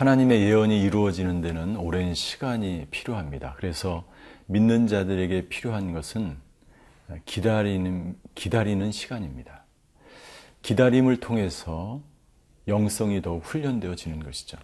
하나님의 예언이 이루어지는 데는 오랜 시간이 필요합니다. 그래서 믿는 자들에게 필요한 것은 기다리는, 기다리는 시간입니다. 기다림을 통해서 영성이 더욱 훈련되어지는 것이죠.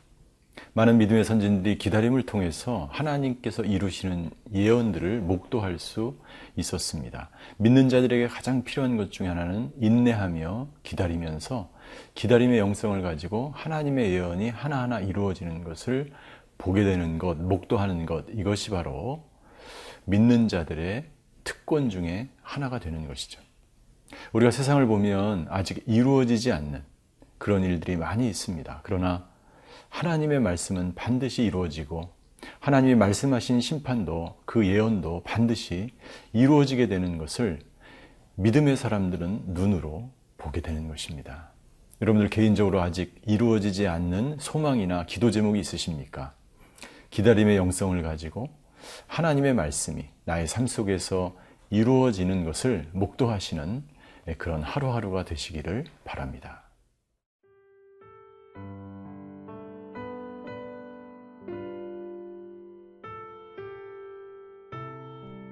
많은 믿음의 선진들이 기다림을 통해서 하나님께서 이루시는 예언들을 목도할 수 있었습니다. 믿는 자들에게 가장 필요한 것 중에 하나는 인내하며 기다리면서 기다림의 영성을 가지고 하나님의 예언이 하나하나 이루어지는 것을 보게 되는 것, 목도하는 것, 이것이 바로 믿는 자들의 특권 중에 하나가 되는 것이죠. 우리가 세상을 보면 아직 이루어지지 않는 그런 일들이 많이 있습니다. 그러나 하나님의 말씀은 반드시 이루어지고 하나님이 말씀하신 심판도 그 예언도 반드시 이루어지게 되는 것을 믿음의 사람들은 눈으로 보게 되는 것입니다. 여러분들 개인적으로 아직 이루어지지 않는 소망이나 기도 제목이 있으십니까? 기다림의 영성을 가지고 하나님의 말씀이 나의 삶 속에서 이루어지는 것을 목도하시는 그런 하루하루가 되시기를 바랍니다.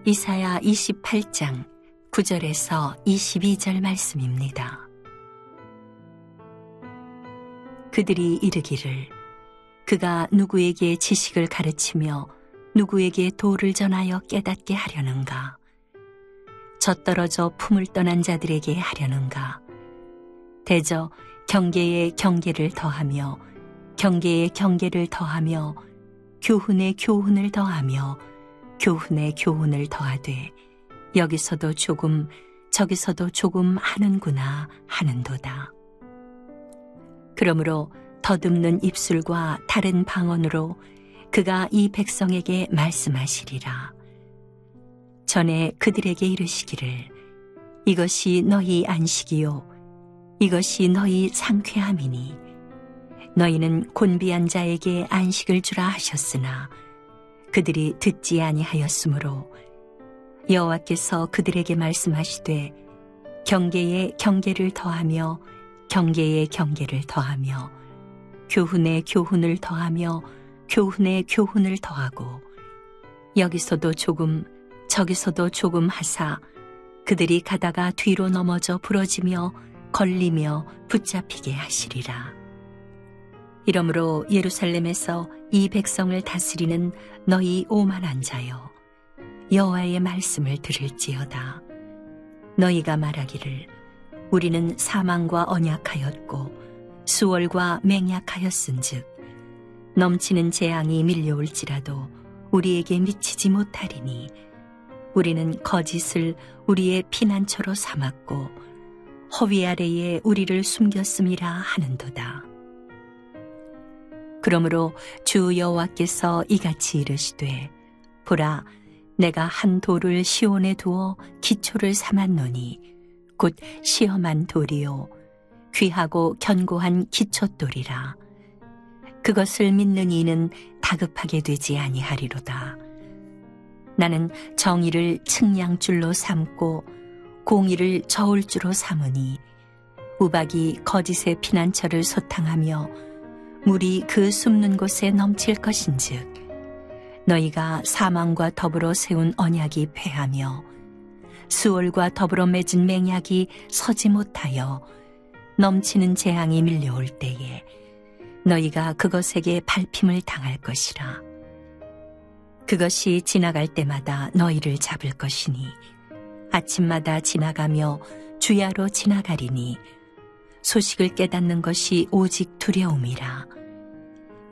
이사야 28장 9절에서 22절 말씀입니다. 그들이 이르기를 그가 누구에게 지식을 가르치며 누구에게 도를 전하여 깨닫게 하려는가? 젖떨어져 품을 떠난 자들에게 하려는가? 대저 경계에 경계를 더하며 경계에 경계를 더하며 교훈에 교훈을 더하며 교훈에 교훈을 더하되 여기서도 조금 저기서도 조금 하는구나 하는도다. 그러므로 더듬는 입술과 다른 방언으로 그가 이 백성에게 말씀하시리라. 전에 그들에게 이르시기를 이것이 너희 안식이요 이것이 너희 상쾌함이니 너희는 곤비한 자에게 안식을 주라 하셨으나 그들이 듣지 아니하였으므로 여호와께서 그들에게 말씀하시되 경계에 경계를 더하며 경계에 경계를 더하며 교훈에 교훈을 더하며 교훈에 교훈을 더하고 여기서도 조금 저기서도 조금 하사 그들이 가다가 뒤로 넘어져 부러지며 걸리며 붙잡히게 하시리라. 이러므로 예루살렘에서 이 백성을 다스리는 너희 오만한 자여 여호와의 말씀을 들을지어다. 너희가 말하기를 우리는 사망과 언약하였고 수월과 맹약하였은즉 넘치는 재앙이 밀려올지라도 우리에게 미치지 못하리니 우리는 거짓을 우리의 피난처로 삼았고 허위 아래에 우리를 숨겼음이라 하는도다. 그러므로 주 여호와께서 이같이 이르시되 보라 내가 한 돌을 시온에 두어 기초를 삼았노니 곧 시험한 돌이요 귀하고 견고한 기초돌이라 그것을 믿는 이는 다급하게 되지 아니하리로다. 나는 정의를 측량줄로 삼고 공의를 저울줄로 삼으니 우박이 거짓의 피난처를 소탕하며 물이 그 숨는 곳에 넘칠 것인즉 너희가 사망과 더불어 세운 언약이 패하며 수월과 더불어 맺은 맹약이 서지 못하여 넘치는 재앙이 밀려올 때에 너희가 그것에게 밟힘을 당할 것이라. 그것이 지나갈 때마다 너희를 잡을 것이니 아침마다 지나가며 주야로 지나가리니 소식을 깨닫는 것이 오직 두려움이라.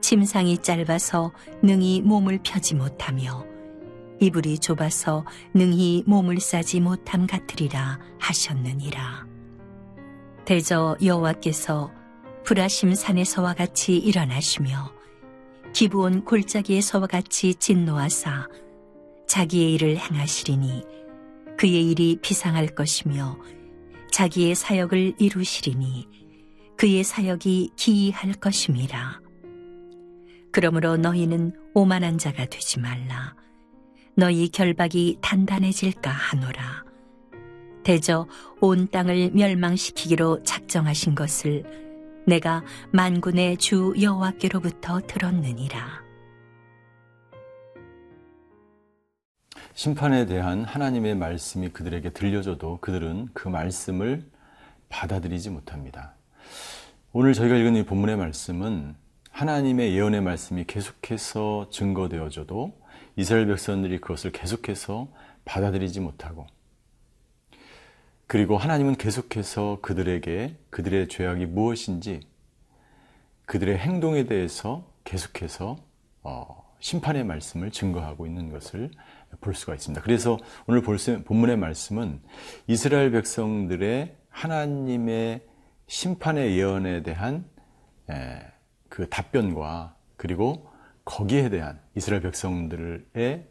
침상이 짧아서 능히 몸을 펴지 못하며 이불이 좁아서 능히 몸을 싸지 못함 같으리라 하셨느니라. 대저 여호와께서 불하심 산에서와 같이 일어나시며 기부온 골짜기에서와 같이 진노하사 자기의 일을 행하시리니 그의 일이 비상할 것이며 자기의 사역을 이루시리니 그의 사역이 기이할 것임이라. 그러므로 너희는 오만한 자가 되지 말라. 너희 결박이 단단해질까 하노라. 대저 온 땅을 멸망시키기로 작정하신 것을 내가 만군의 주 여호와께로부터 들었느니라. 심판에 대한 하나님의 말씀이 그들에게 들려줘도 그들은 그 말씀을 받아들이지 못합니다. 오늘 저희가 읽은 이 본문의 말씀은 하나님의 예언의 말씀이 계속해서 증거되어져도 이스라엘 백성들이 그것을 계속해서 받아들이지 못하고 그리고 하나님은 계속해서 그들에게 그들의 죄악이 무엇인지 그들의 행동에 대해서 계속해서 어, 심판의 말씀을 증거하고 있는 것을 볼 수가 있습니다. 그래서 오늘 본문의 말씀은 이스라엘 백성들의 하나님의 심판의 예언에 대한 그 답변과 그리고 거기에 대한 이스라엘 백성들의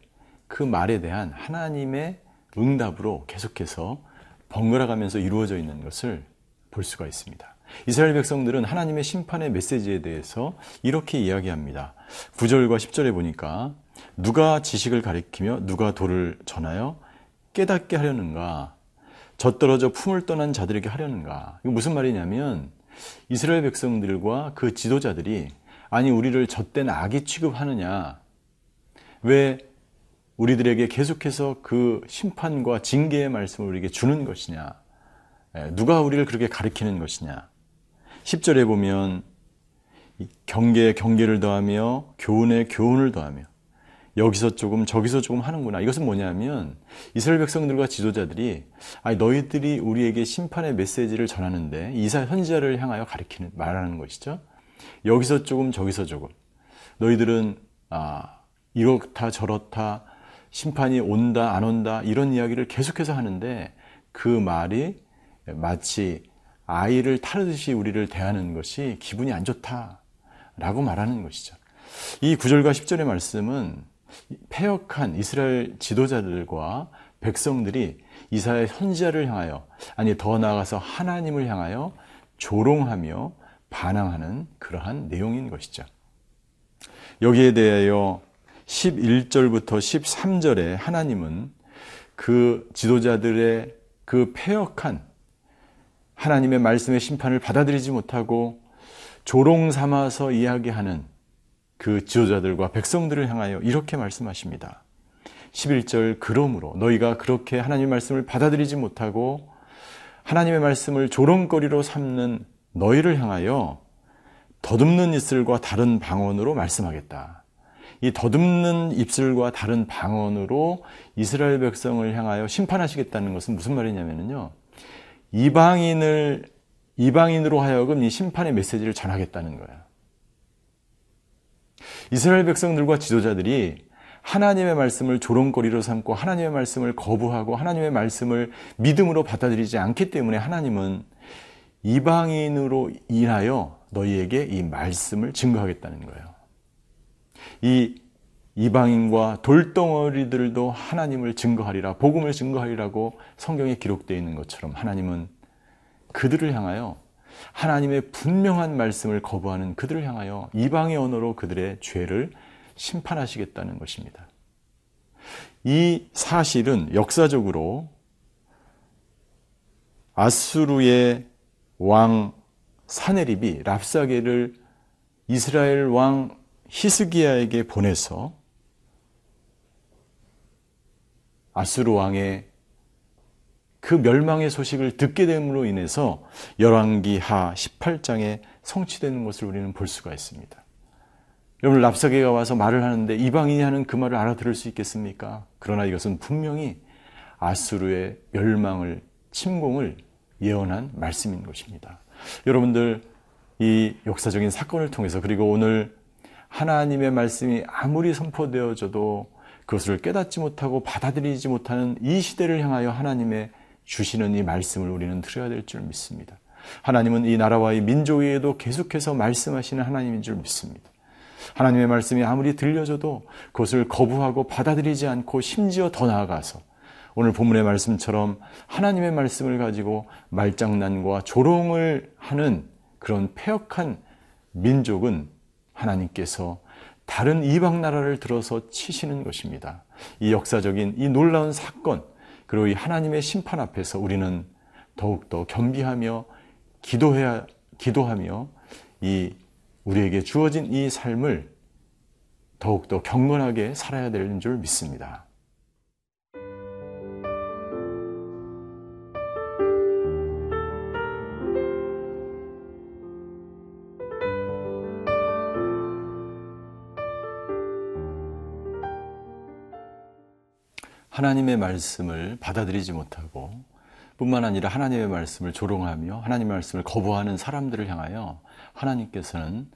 그 말에 대한 하나님의 응답으로 계속해서 번갈아 가면서 이루어져 있는 것을 볼 수가 있습니다. 이스라엘 백성들은 하나님의 심판의 메시지에 대해서 이렇게 이야기합니다. 9절과 10절에 보니까 누가 지식을 가리키며 누가 도를 전하여 깨닫게 하려는가? 젖떨어져 품을 떠난 자들에게 하려는가? 이거 무슨 말이냐면 이스라엘 백성들과 그 지도자들이 아니 우리를 젖된 아기 취급하느냐? 왜 우리들에게 계속해서 그 심판과 징계의 말씀을 우리에게 주는 것이냐? 예, 누가 우리를 그렇게 가르치는 것이냐? 10절에 보면 경계에 경계를 더하며 교훈에 교훈을 더하며 여기서 조금 저기서 조금 하는구나. 이것은 뭐냐면 이스라엘 백성들과 지도자들이 아니 너희들이 우리에게 심판의 메시지를 전하는데 이사 현지자를 향하여 가리키는 말하는 것이죠. 여기서 조금 저기서 조금 너희들은 아 이렇다 저렇다 심판이 온다 안 온다 이런 이야기를 계속해서 하는데 그 말이 마치 아이를 타르듯이 우리를 대하는 것이 기분이 안 좋다라고 말하는 것이죠. 이 9절과 10절의 말씀은 폐역한 이스라엘 지도자들과 백성들이 이사의 선지자를 향하여 아니 더 나아가서 하나님을 향하여 조롱하며 반항하는 그러한 내용인 것이죠. 여기에 대하여 11절부터 13절에 하나님은 그 지도자들의 그 폐역한 하나님의 말씀의 심판을 받아들이지 못하고 조롱 삼아서 이야기하는 그 지도자들과 백성들을 향하여 이렇게 말씀하십니다. 11절 그러므로 너희가 그렇게 하나님의 말씀을 받아들이지 못하고 하나님의 말씀을 조롱거리로 삼는 너희를 향하여 더듬는 입술과 다른 방언으로 말씀하겠다. 이 더듬는 입술과 다른 방언으로 이스라엘 백성을 향하여 심판하시겠다는 것은 무슨 말이냐면요. 이방인을 이방인으로 하여금 이 심판의 메시지를 전하겠다는 거야. 이스라엘 백성들과 지도자들이 하나님의 말씀을 조롱거리로 삼고 하나님의 말씀을 거부하고 하나님의 말씀을 믿음으로 받아들이지 않기 때문에 하나님은 이방인으로 인하여 너희에게 이 말씀을 증거하겠다는 거예요. 이 이방인과 돌덩어리들도 하나님을 증거하리라, 복음을 증거하리라고 성경에 기록되어 있는 것처럼 하나님은 그들을 향하여 하나님의 분명한 말씀을 거부하는 그들을 향하여 이방의 언어로 그들의 죄를 심판하시겠다는 것입니다. 이 사실은 역사적으로 아수르의 왕 사네립이 랍사게를 이스라엘 왕 히스기야에게 보내서 아수르 왕의 그 멸망의 소식을 듣게 됨으로 인해서 열왕기하 18장에 성취되는 것을 우리는 볼 수가 있습니다. 여러분 랍사게가 와서 말을 하는데 이방인이 하는 그 말을 알아들을 수 있겠습니까? 그러나 이것은 분명히 아수르의 멸망을 침공을 예언한 말씀인 것입니다. 여러분들 이 역사적인 사건을 통해서 그리고 오늘 하나님의 말씀이 아무리 선포되어져도 그것을 깨닫지 못하고 받아들이지 못하는 이 시대를 향하여 하나님의 주시는 이 말씀을 우리는 들어야 될 줄 믿습니다. 하나님은 이 나라와 이 민족 위에도 계속해서 말씀하시는 하나님인 줄 믿습니다. 하나님의 말씀이 아무리 들려져도 그것을 거부하고 받아들이지 않고 심지어 더 나아가서 오늘 본문의 말씀처럼 하나님의 말씀을 가지고 말장난과 조롱을 하는 그런 폐역한 민족은 하나님께서 다른 이방 나라를 들어서 치시는 것입니다. 이 역사적인 이 놀라운 사건, 그리고 이 하나님의 심판 앞에서 우리는 더욱더 겸비하며 기도해야, 기도하며 이 우리에게 주어진 이 삶을 더욱더 경건하게 살아야 되는 줄 믿습니다. 하나님의 말씀을 받아들이지 못하고 뿐만 아니라 하나님의 말씀을 조롱하며 하나님의 말씀을 거부하는 사람들을 향하여 하나님께서는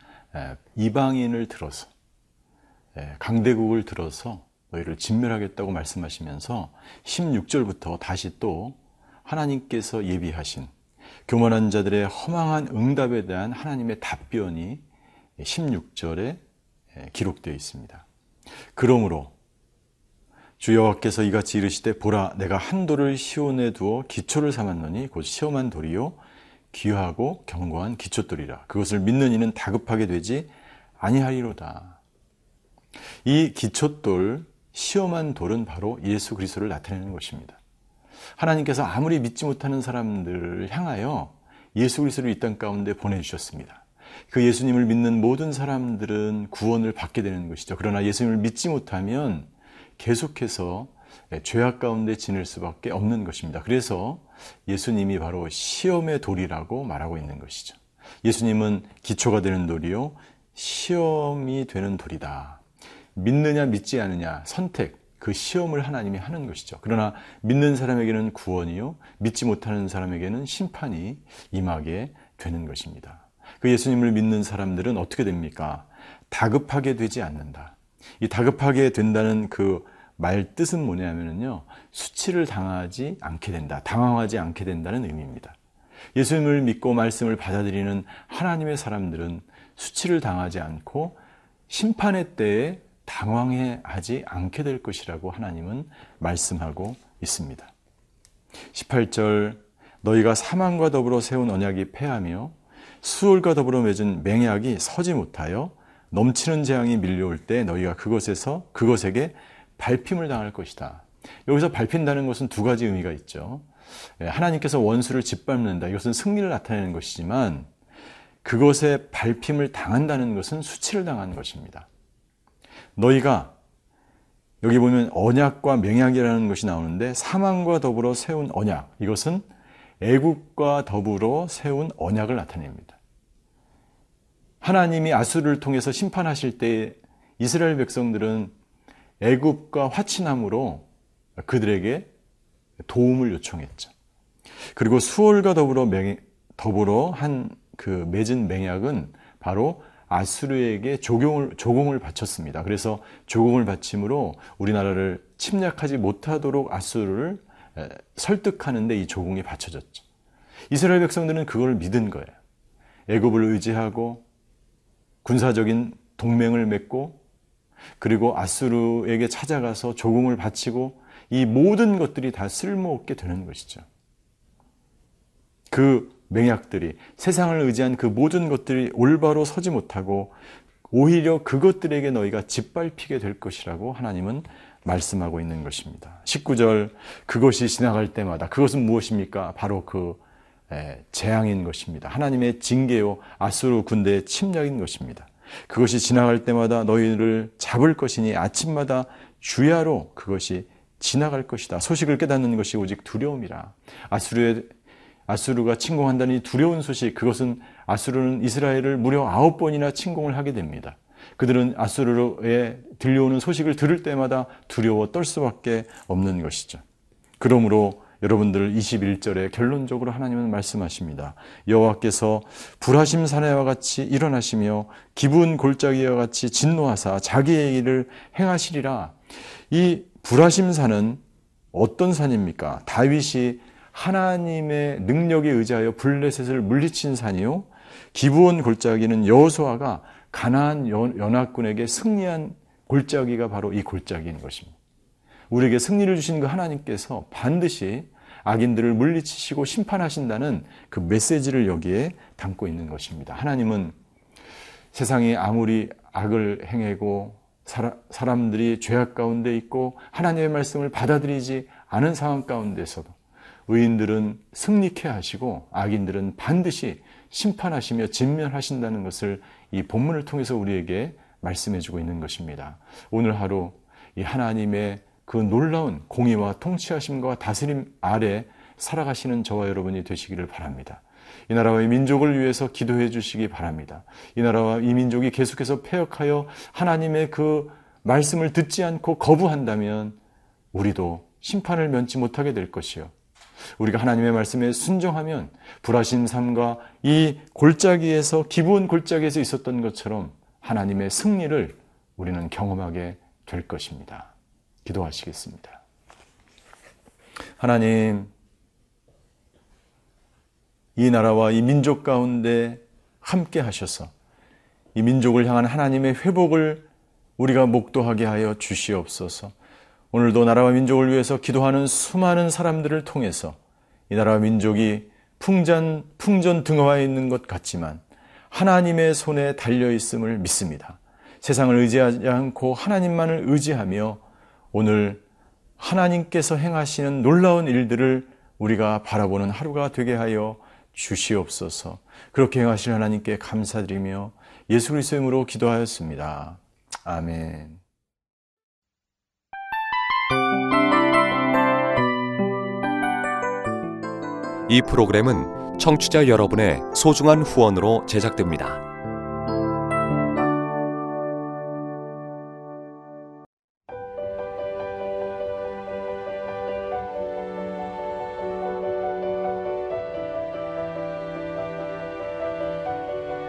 이방인을 들어서 강대국을 들어서 너희를 진멸하겠다고 말씀하시면서 16절부터 다시 또 하나님께서 예비하신 교만한 자들의 허망한 응답에 대한 하나님의 답변이 16절에 기록되어 있습니다. 그러므로 주 여호와께서 이같이 이르시되 보라 내가 한 돌을 시온에 두어 기초를 삼았노니 곧 시험한 돌이요 귀하고 견고한 기초돌이라 그것을 믿는 이는 다급하게 되지 아니하리로다. 이 기초돌 시험한 돌은 바로 예수 그리스도를 나타내는 것입니다. 하나님께서 아무리 믿지 못하는 사람들을 향하여 예수 그리스도를 이 땅 가운데 보내 주셨습니다. 그 예수님을 믿는 모든 사람들은 구원을 받게 되는 것이죠. 그러나 예수님을 믿지 못하면 계속해서 죄악 가운데 지낼 수밖에 없는 것입니다. 그래서 예수님이 바로 시험의 돌이라고 말하고 있는 것이죠. 예수님은 기초가 되는 돌이요, 시험이 되는 돌이다. 믿느냐, 믿지 않느냐, 선택, 그 시험을 하나님이 하는 것이죠. 그러나 믿는 사람에게는 구원이요, 믿지 못하는 사람에게는 심판이 임하게 되는 것입니다. 그 예수님을 믿는 사람들은 어떻게 됩니까? 다급하게 되지 않는다. 이 다급하게 된다는 그 말 뜻은 뭐냐면요. 수치를 당하지 않게 된다. 당황하지 않게 된다는 의미입니다. 예수님을 믿고 말씀을 받아들이는 하나님의 사람들은 수치를 당하지 않고 심판의 때에 당황해 하지 않게 될 것이라고 하나님은 말씀하고 있습니다. 18절 너희가 사망과 더불어 세운 언약이 패하며 수월과 더불어 맺은 맹약이 서지 못하여 넘치는 재앙이 밀려올 때 너희가 그것에서 그것에게 밟힘을 당할 것이다. 여기서 밟힌다는 것은 두 가지 의미가 있죠. 예, 하나님께서 원수를 짓밟는다. 이것은 승리를 나타내는 것이지만 그것에 밟힘을 당한다는 것은 수치를 당하는 것입니다. 너희가 여기 보면 언약과 맹약이라는 것이 나오는데 사망과 더불어 세운 언약 이것은 애국과 더불어 세운 언약을 나타냅니다. 하나님이 아수르를 통해서 심판하실 때 이스라엘 백성들은 애굽과 화친함으로 그들에게 도움을 요청했죠. 그리고 수월과 더불어 맹, 더불어 한 그 맺은 맹약은 바로 아수르에게 조공을, 조공을 바쳤습니다. 그래서 조공을 바침으로 우리나라를 침략하지 못하도록 아수르를 설득하는데 이 조공이 바쳐졌죠. 이스라엘 백성들은 그걸 믿은 거예요. 애굽을 의지하고 군사적인 동맹을 맺고 그리고 아수르에게 찾아가서 조공을 바치고 이 모든 것들이 다 쓸모없게 되는 것이죠. 그 맹약들이 세상을 의지한 그 모든 것들이 올바로 서지 못하고 오히려 그것들에게 너희가 짓밟히게 될 것이라고 하나님은 말씀하고 있는 것입니다. 19절 그것이 지나갈 때마다 그것은 무엇입니까? 바로 그 재앙인 것입니다. 하나님의 징계요 아수르 군대의 침략인 것입니다. 그것이 지나갈 때마다 너희를 잡을 것이니 아침마다 주야로 그것이 지나갈 것이다. 소식을 깨닫는 것이 오직 두려움이라. 아수르의 아수르가 침공한다는 두려운 소식, 그것은 아수르는 이스라엘을 무려 아홉 번이나 침공을 하게 됩니다. 그들은 아수르에 들려오는 소식을 들을 때마다 두려워 떨 수밖에 없는 것이죠. 그러므로 여러분들 21절에 결론적으로 하나님은 말씀하십니다. 여호와께서 불하심 사내와 같이 일어나시며 기분 골짜기와 같이 진노하사 자기의 일을 행하시리라. 이 불하심 산은 어떤 산입니까? 다윗이 하나님의 능력에 의지하여 블레셋을 물리친 산이요. 기부온 골짜기는 여호수아가 가나안 연합군에게 승리한 골짜기가 바로 이 골짜기인 것입니다. 우리에게 승리를 주신 그 하나님께서 반드시 악인들을 물리치시고 심판하신다는 그 메시지를 여기에 담고 있는 것입니다. 하나님은 세상이 아무리 악을 행하고 사람들이 죄악 가운데 있고 하나님의 말씀을 받아들이지 않은 상황 가운데서도 의인들은 승리케 하시고 악인들은 반드시 심판하시며 진멸하신다는 것을 이 본문을 통해서 우리에게 말씀해 주고 있는 것입니다. 오늘 하루 이 하나님의 그 놀라운 공의와 통치하심과 다스림 아래 살아가시는 저와 여러분이 되시기를 바랍니다. 이 나라와 이 민족을 위해서 기도해 주시기 바랍니다. 이 나라와 이 민족이 계속해서 폐역하여 하나님의 그 말씀을 듣지 않고 거부한다면 우리도 심판을 면치 못하게 될 것이요. 우리가 하나님의 말씀에 순종하면 불하신 삶과 이 골짜기에서 기부은 골짜기에서 있었던 것처럼 하나님의 승리를 우리는 경험하게 될 것입니다. 기도하시겠습니다. 하나님, 이 나라와 이 민족 가운데 함께 하셔서 이 민족을 향한 하나님의 회복을 우리가 목도하게 하여 주시옵소서. 오늘도 나라와 민족을 위해서 기도하는 수많은 사람들을 통해서 이 나라와 민족이 풍전, 풍전 등화에 있는 것 같지만 하나님의 손에 달려 있음을 믿습니다. 세상을 의지하지 않고 하나님만을 의지하며 오늘 하나님께서 행하시는 놀라운 일들을 우리가 바라보는 하루가 되게 하여 주시옵소서. 그렇게 행하실 하나님께 감사드리며 예수 그리스도의 이름으로 기도하였습니다. 아멘. 이 프로그램은 청취자 여러분의 소중한 후원으로 제작됩니다.